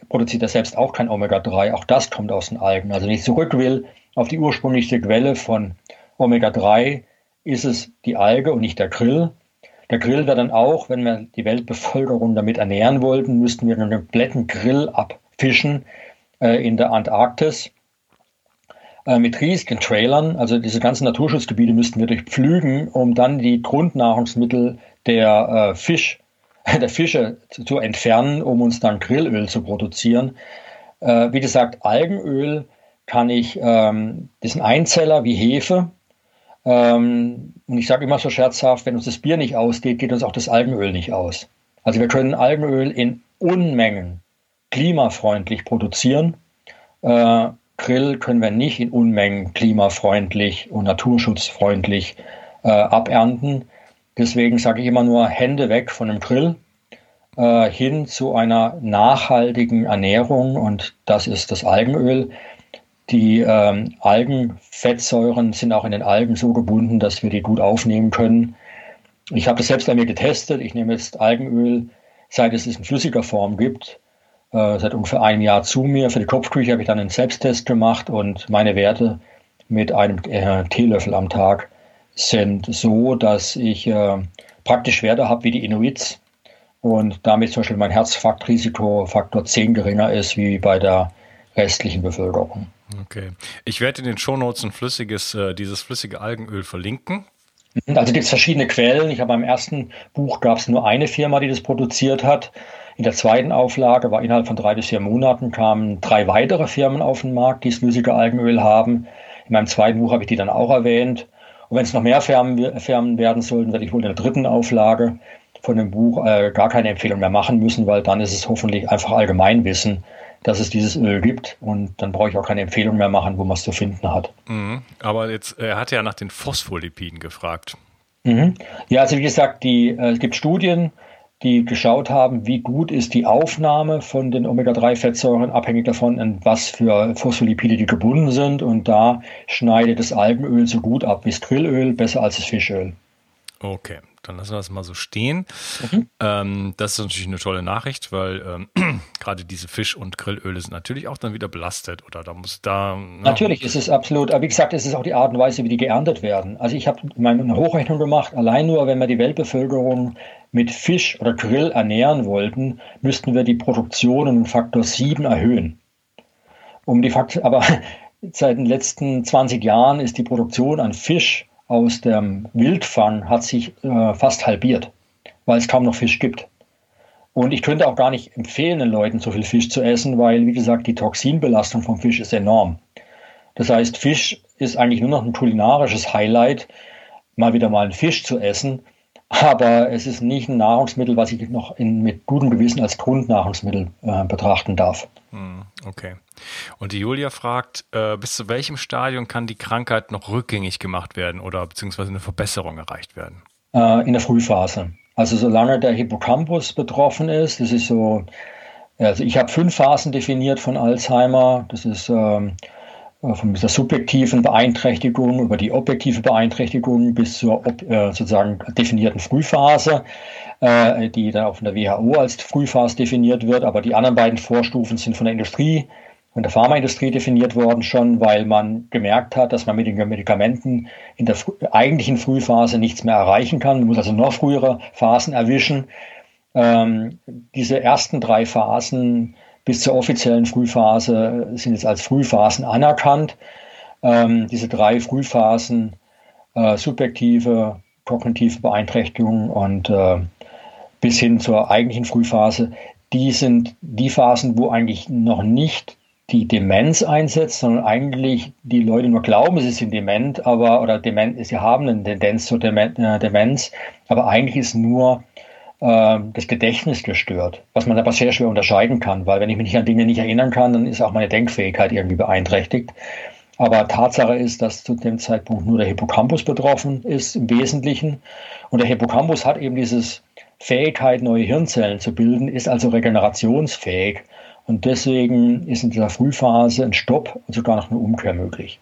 produziert ja selbst auch kein Omega-3, auch das kommt aus den Algen. Also wenn ich zurück will auf die ursprüngliche Quelle von Omega-3, ist es die Alge und nicht der Grill. Der Grill wäre dann auch, wenn wir die Weltbevölkerung damit ernähren wollten, müssten wir einen kompletten Grill abfischen in der Antarktis äh, mit riesigen Trailern. Also diese ganzen Naturschutzgebiete müssten wir durchpflügen, um dann die Grundnahrungsmittel der äh, Fisch, der Fische zu, zu, entfernen, um uns dann Grillöl zu produzieren. Äh, wie gesagt, Algenöl kann ich, ähm, das sind Einzeller wie Hefe, ähm, und ich sage immer so scherzhaft, wenn uns das Bier nicht ausgeht, geht uns auch das Algenöl nicht aus. Also wir können Algenöl in Unmengen klimafreundlich produzieren. Äh, Grill können wir nicht in Unmengen klimafreundlich und naturschutzfreundlich äh, abernten. Deswegen sage ich immer nur Hände weg von dem Grill äh, hin zu einer nachhaltigen Ernährung und das ist das Algenöl. Die ähm, Algenfettsäuren sind auch in den Algen so gebunden, dass wir die gut aufnehmen können. Ich habe das selbst bei mir getestet. Ich nehme jetzt Algenöl, seit es es in flüssiger Form gibt, äh, seit ungefähr einem Jahr zu mir. Für die Kopfküche habe ich dann einen Selbsttest gemacht und meine Werte mit einem äh, Teelöffel am Tag sind so, dass ich äh, praktisch Werte habe wie die Inuits und damit zum Beispiel mein Herzfaktrisiko Faktor 10 geringer ist wie bei der restlichen Bevölkerung. Okay. Ich werde in den Shownotes ein flüssiges, äh, dieses flüssige Algenöl verlinken. Mhm, also gibt es verschiedene Quellen. Ich habe beim ersten Buch gab es nur eine Firma, die das produziert hat. In der zweiten Auflage war innerhalb von drei bis vier Monaten kamen drei weitere Firmen auf den Markt, die das Algenöl haben. In meinem zweiten Buch habe ich die dann auch erwähnt. Und wenn es noch mehr Firmen, Firmen werden sollten, werde ich wohl in der dritten Auflage von dem Buch äh, gar keine Empfehlung mehr machen müssen, weil dann ist es hoffentlich einfach Allgemeinwissen dass es dieses Öl gibt und dann brauche ich auch keine Empfehlung mehr machen, wo man es zu finden hat. Mhm. Aber jetzt, er hat ja nach den Phospholipiden gefragt. Mhm. Ja, also wie gesagt, die, äh, es gibt Studien, die geschaut haben, wie gut ist die Aufnahme von den Omega-3-Fettsäuren, abhängig davon, an was für Phospholipide die gebunden sind. Und da schneidet das Algenöl so gut ab wie das Grillöl, besser als das Fischöl. Okay, dann lassen wir das mal so stehen. Mhm. Ähm, das ist natürlich eine tolle Nachricht, weil ähm, gerade diese Fisch- und Grillöle sind natürlich auch dann wieder belastet oder da muss da. Na, natürlich ist es absolut, aber wie gesagt, es ist auch die Art und Weise, wie die geerntet werden. Also ich habe meine Hochrechnung gemacht, allein nur, wenn wir die Weltbevölkerung mit Fisch oder Grill ernähren wollten, müssten wir die Produktion um Faktor 7 erhöhen. Um die Faktor, aber seit den letzten 20 Jahren ist die Produktion an Fisch aus dem Wildfang hat sich äh, fast halbiert, weil es kaum noch Fisch gibt. Und ich könnte auch gar nicht empfehlen, den Leuten so viel Fisch zu essen, weil, wie gesagt, die Toxinbelastung vom Fisch ist enorm. Das heißt, Fisch ist eigentlich nur noch ein kulinarisches Highlight, mal wieder mal einen Fisch zu essen. Aber es ist nicht ein Nahrungsmittel, was ich noch in, mit gutem Gewissen als Grundnahrungsmittel äh, betrachten darf. Hm, okay. Und die Julia fragt, äh, bis zu welchem Stadium kann die Krankheit noch rückgängig gemacht werden oder beziehungsweise eine Verbesserung erreicht werden? Äh, in der Frühphase. Also solange der Hippocampus betroffen ist, das ist so, also ich habe fünf Phasen definiert von Alzheimer. Das ist ähm, von dieser subjektiven Beeinträchtigung über die objektive Beeinträchtigung bis zur äh, sozusagen definierten Frühphase, äh, die dann auch von der WHO als Frühphase definiert wird. Aber die anderen beiden Vorstufen sind von der Industrie von der Pharmaindustrie definiert worden schon, weil man gemerkt hat, dass man mit den Medikamenten in der eigentlichen Frühphase nichts mehr erreichen kann. Man muss also noch frühere Phasen erwischen. Ähm, diese ersten drei Phasen bis zur offiziellen Frühphase sind jetzt als Frühphasen anerkannt. ähm, diese drei Frühphasen, äh, subjektive, kognitive Beeinträchtigung und äh, bis hin zur eigentlichen Frühphase, die sind die Phasen, wo eigentlich noch nicht die Demenz einsetzt, sondern eigentlich die Leute nur glauben, sie sind dement, aber oder dement, sie haben eine Tendenz zur äh, Demenz, aber eigentlich ist nur das Gedächtnis gestört, was man aber sehr schwer unterscheiden kann, weil wenn ich mich an Dinge nicht erinnern kann, dann ist auch meine Denkfähigkeit irgendwie beeinträchtigt. Aber Tatsache ist, dass zu dem Zeitpunkt nur der Hippocampus betroffen ist im Wesentlichen. Und der Hippocampus hat eben dieses Fähigkeit, neue Hirnzellen zu bilden, ist also regenerationsfähig. Und deswegen ist in dieser Frühphase ein Stopp und sogar noch eine Umkehr möglich.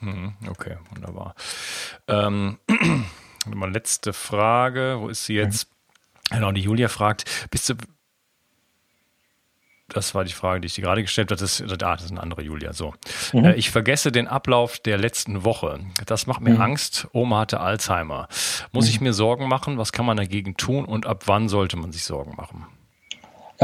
Hm, okay, wunderbar. Ähm, mal letzte Frage. Wo ist sie jetzt? Mhm. Genau, die Julia fragt, bist du, das war die Frage, die ich dir gerade gestellt habe. Das ist, ah, das ist eine andere Julia. So. Mhm. Äh, ich vergesse den Ablauf der letzten Woche. Das macht mir mhm. Angst. Oma hatte Alzheimer. Muss mhm. ich mir Sorgen machen? Was kann man dagegen tun? Und ab wann sollte man sich Sorgen machen?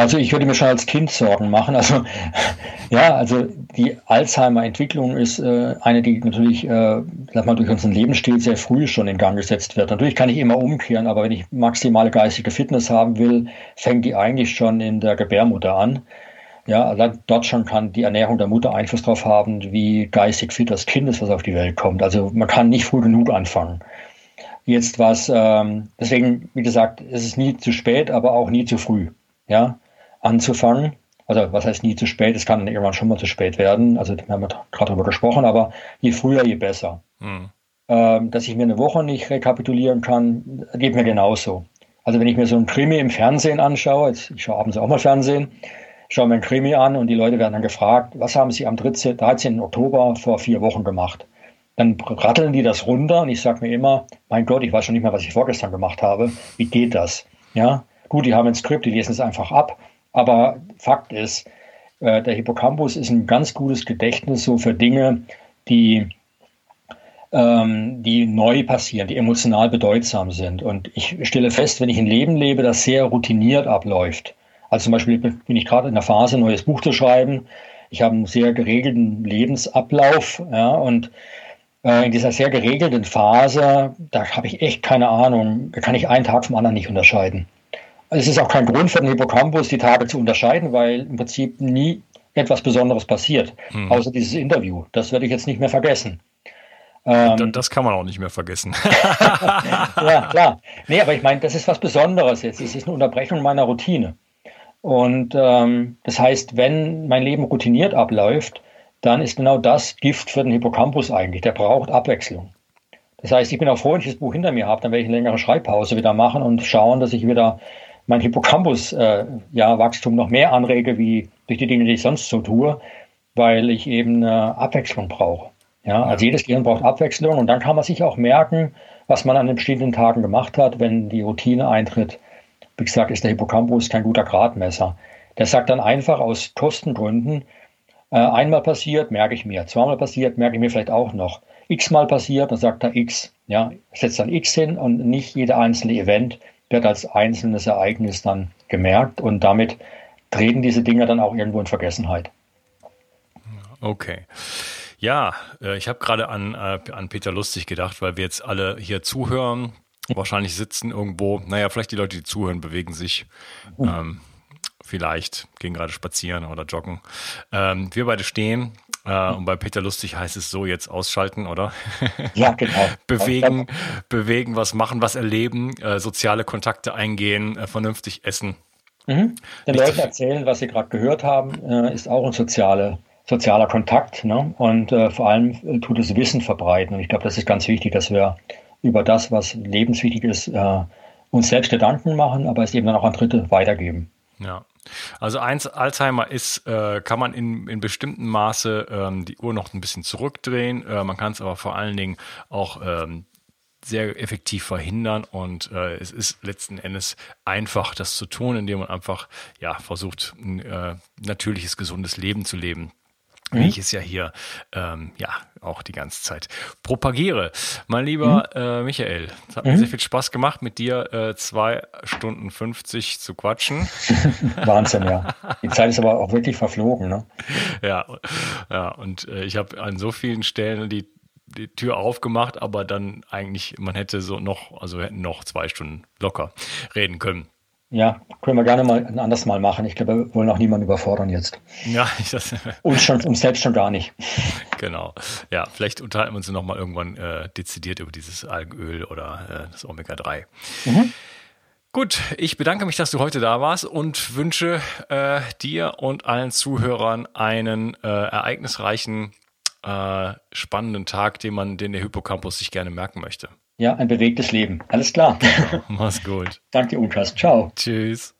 Also ich würde mir schon als Kind Sorgen machen. Also ja, also die Alzheimer-Entwicklung ist äh, eine, die natürlich, äh, sag mal, durch unseren Lebensstil sehr früh schon in Gang gesetzt wird. Natürlich kann ich immer umkehren, aber wenn ich maximale geistige Fitness haben will, fängt die eigentlich schon in der Gebärmutter an. Ja, dort schon kann die Ernährung der Mutter Einfluss darauf haben, wie geistig fit das Kind ist, was auf die Welt kommt. Also man kann nicht früh genug anfangen. Jetzt was, ähm, deswegen, wie gesagt, es ist nie zu spät, aber auch nie zu früh ja, anzufangen. Also was heißt nie zu spät? Es kann irgendwann schon mal zu spät werden. Also wir haben gerade darüber gesprochen, aber je früher, je besser. Mhm. Ähm, dass ich mir eine Woche nicht rekapitulieren kann, geht mir genauso. Also wenn ich mir so ein Krimi im Fernsehen anschaue, jetzt, ich schaue abends auch mal Fernsehen, schaue mir ein Krimi an und die Leute werden dann gefragt, was haben sie am 13, 13. Oktober vor vier Wochen gemacht? Dann ratteln die das runter und ich sage mir immer, mein Gott, ich weiß schon nicht mehr, was ich vorgestern gemacht habe. Wie geht das? Ja, Gut, die haben ein Skript, die lesen es einfach ab. Aber Fakt ist, äh, der Hippocampus ist ein ganz gutes Gedächtnis so für Dinge, die, ähm, die neu passieren, die emotional bedeutsam sind. Und ich stelle fest, wenn ich ein Leben lebe, das sehr routiniert abläuft. Also zum Beispiel bin ich gerade in der Phase, ein neues Buch zu schreiben. Ich habe einen sehr geregelten Lebensablauf, ja, und äh, in dieser sehr geregelten Phase, da habe ich echt keine Ahnung, da kann ich einen Tag vom anderen nicht unterscheiden. Es ist auch kein Grund für den Hippocampus, die Tage zu unterscheiden, weil im Prinzip nie etwas Besonderes passiert, hm. außer dieses Interview. Das werde ich jetzt nicht mehr vergessen. Ähm, das kann man auch nicht mehr vergessen. ja, klar. Nee, aber ich meine, das ist was Besonderes jetzt. Es ist eine Unterbrechung meiner Routine. Und ähm, das heißt, wenn mein Leben routiniert abläuft, dann ist genau das Gift für den Hippocampus eigentlich. Der braucht Abwechslung. Das heißt, ich bin auch froh, wenn ich das Buch hinter mir habe, dann werde ich eine längere Schreibpause wieder machen und schauen, dass ich wieder mein Hippocampus äh, ja, Wachstum noch mehr anrege, wie durch die Dinge, die ich sonst so tue, weil ich eben eine Abwechslung brauche. Ja, also jedes Gehirn braucht Abwechslung und dann kann man sich auch merken, was man an den bestimmten Tagen gemacht hat, wenn die Routine eintritt. Wie gesagt, ist der Hippocampus kein guter Gradmesser. Der sagt dann einfach aus Kostengründen, äh, einmal passiert, merke ich mir, zweimal passiert, merke ich mir vielleicht auch noch. X-mal passiert, dann sagt er X. Ja, setzt dann X hin und nicht jeder einzelne Event wird als einzelnes Ereignis dann gemerkt und damit treten diese Dinge dann auch irgendwo in Vergessenheit. Okay. Ja, äh, ich habe gerade an, äh, an Peter Lustig gedacht, weil wir jetzt alle hier zuhören. Wahrscheinlich sitzen irgendwo, naja, vielleicht die Leute, die zuhören, bewegen sich. Mhm. Ähm, vielleicht gehen gerade spazieren oder joggen. Ähm, wir beide stehen äh, und bei Peter Lustig heißt es so jetzt ausschalten, oder? Ja, genau. bewegen, bewegen, was machen, was erleben, äh, soziale Kontakte eingehen, äh, vernünftig essen. Mhm. Den Leuten erzählen, was sie gerade gehört haben, äh, ist auch ein soziale, sozialer Kontakt. Ne? Und äh, vor allem äh, tut es Wissen verbreiten. Und ich glaube, das ist ganz wichtig, dass wir über das, was lebenswichtig ist, uns selbst Gedanken machen, aber es eben dann auch an Dritte weitergeben. Ja. Also eins, Alzheimer ist, äh, kann man in, in bestimmten Maße ähm, die Uhr noch ein bisschen zurückdrehen. Äh, man kann es aber vor allen Dingen auch ähm, sehr effektiv verhindern und äh, es ist letzten Endes einfach, das zu tun, indem man einfach ja versucht, ein äh, natürliches, gesundes Leben zu leben. Wie mhm. ich es ja hier ähm, ja auch die ganze Zeit propagiere. Mein lieber mhm. äh, Michael, es hat mhm. mir sehr viel Spaß gemacht, mit dir äh, zwei Stunden 50 zu quatschen. Wahnsinn, ja. Die Zeit ist aber auch wirklich verflogen, ne? Ja, ja und äh, ich habe an so vielen Stellen die die Tür aufgemacht, aber dann eigentlich, man hätte so noch, also hätten noch zwei Stunden locker reden können. Ja, können wir gerne mal ein anderes Mal machen. Ich glaube, wir wollen auch niemanden überfordern jetzt. Ja, ich das. uns, schon, uns selbst schon gar nicht. Genau. Ja, vielleicht unterhalten wir uns nochmal irgendwann äh, dezidiert über dieses Algenöl oder äh, das Omega-3. Mhm. Gut, ich bedanke mich, dass du heute da warst und wünsche äh, dir und allen Zuhörern einen äh, ereignisreichen, äh, spannenden Tag, den man, den der Hippocampus sich gerne merken möchte. Ja, ein bewegtes Leben. Alles klar. Mach's gut. Danke, Unkas. Ciao. Tschüss.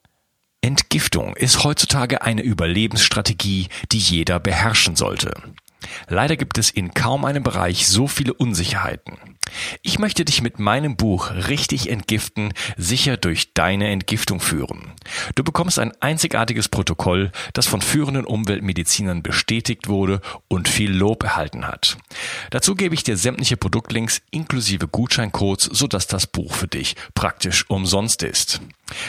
Entgiftung ist heutzutage eine Überlebensstrategie, die jeder beherrschen sollte. Leider gibt es in kaum einem Bereich so viele Unsicherheiten. Ich möchte dich mit meinem Buch Richtig entgiften sicher durch deine Entgiftung führen. Du bekommst ein einzigartiges Protokoll, das von führenden Umweltmedizinern bestätigt wurde und viel Lob erhalten hat. Dazu gebe ich dir sämtliche Produktlinks inklusive Gutscheincodes, sodass das Buch für dich praktisch umsonst ist.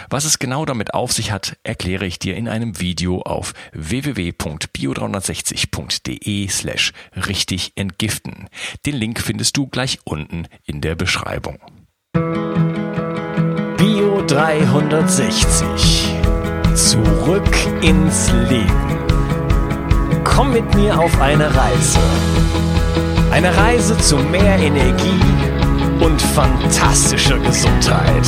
Was es genau damit auf sich hat, erkläre ich dir in einem Video auf www.bio360.de slash richtig entgiften. Den Link findest du gleich unten in der Beschreibung. Bio 360. Zurück ins Leben. Komm mit mir auf eine Reise. Eine Reise zu mehr Energie und fantastischer Gesundheit.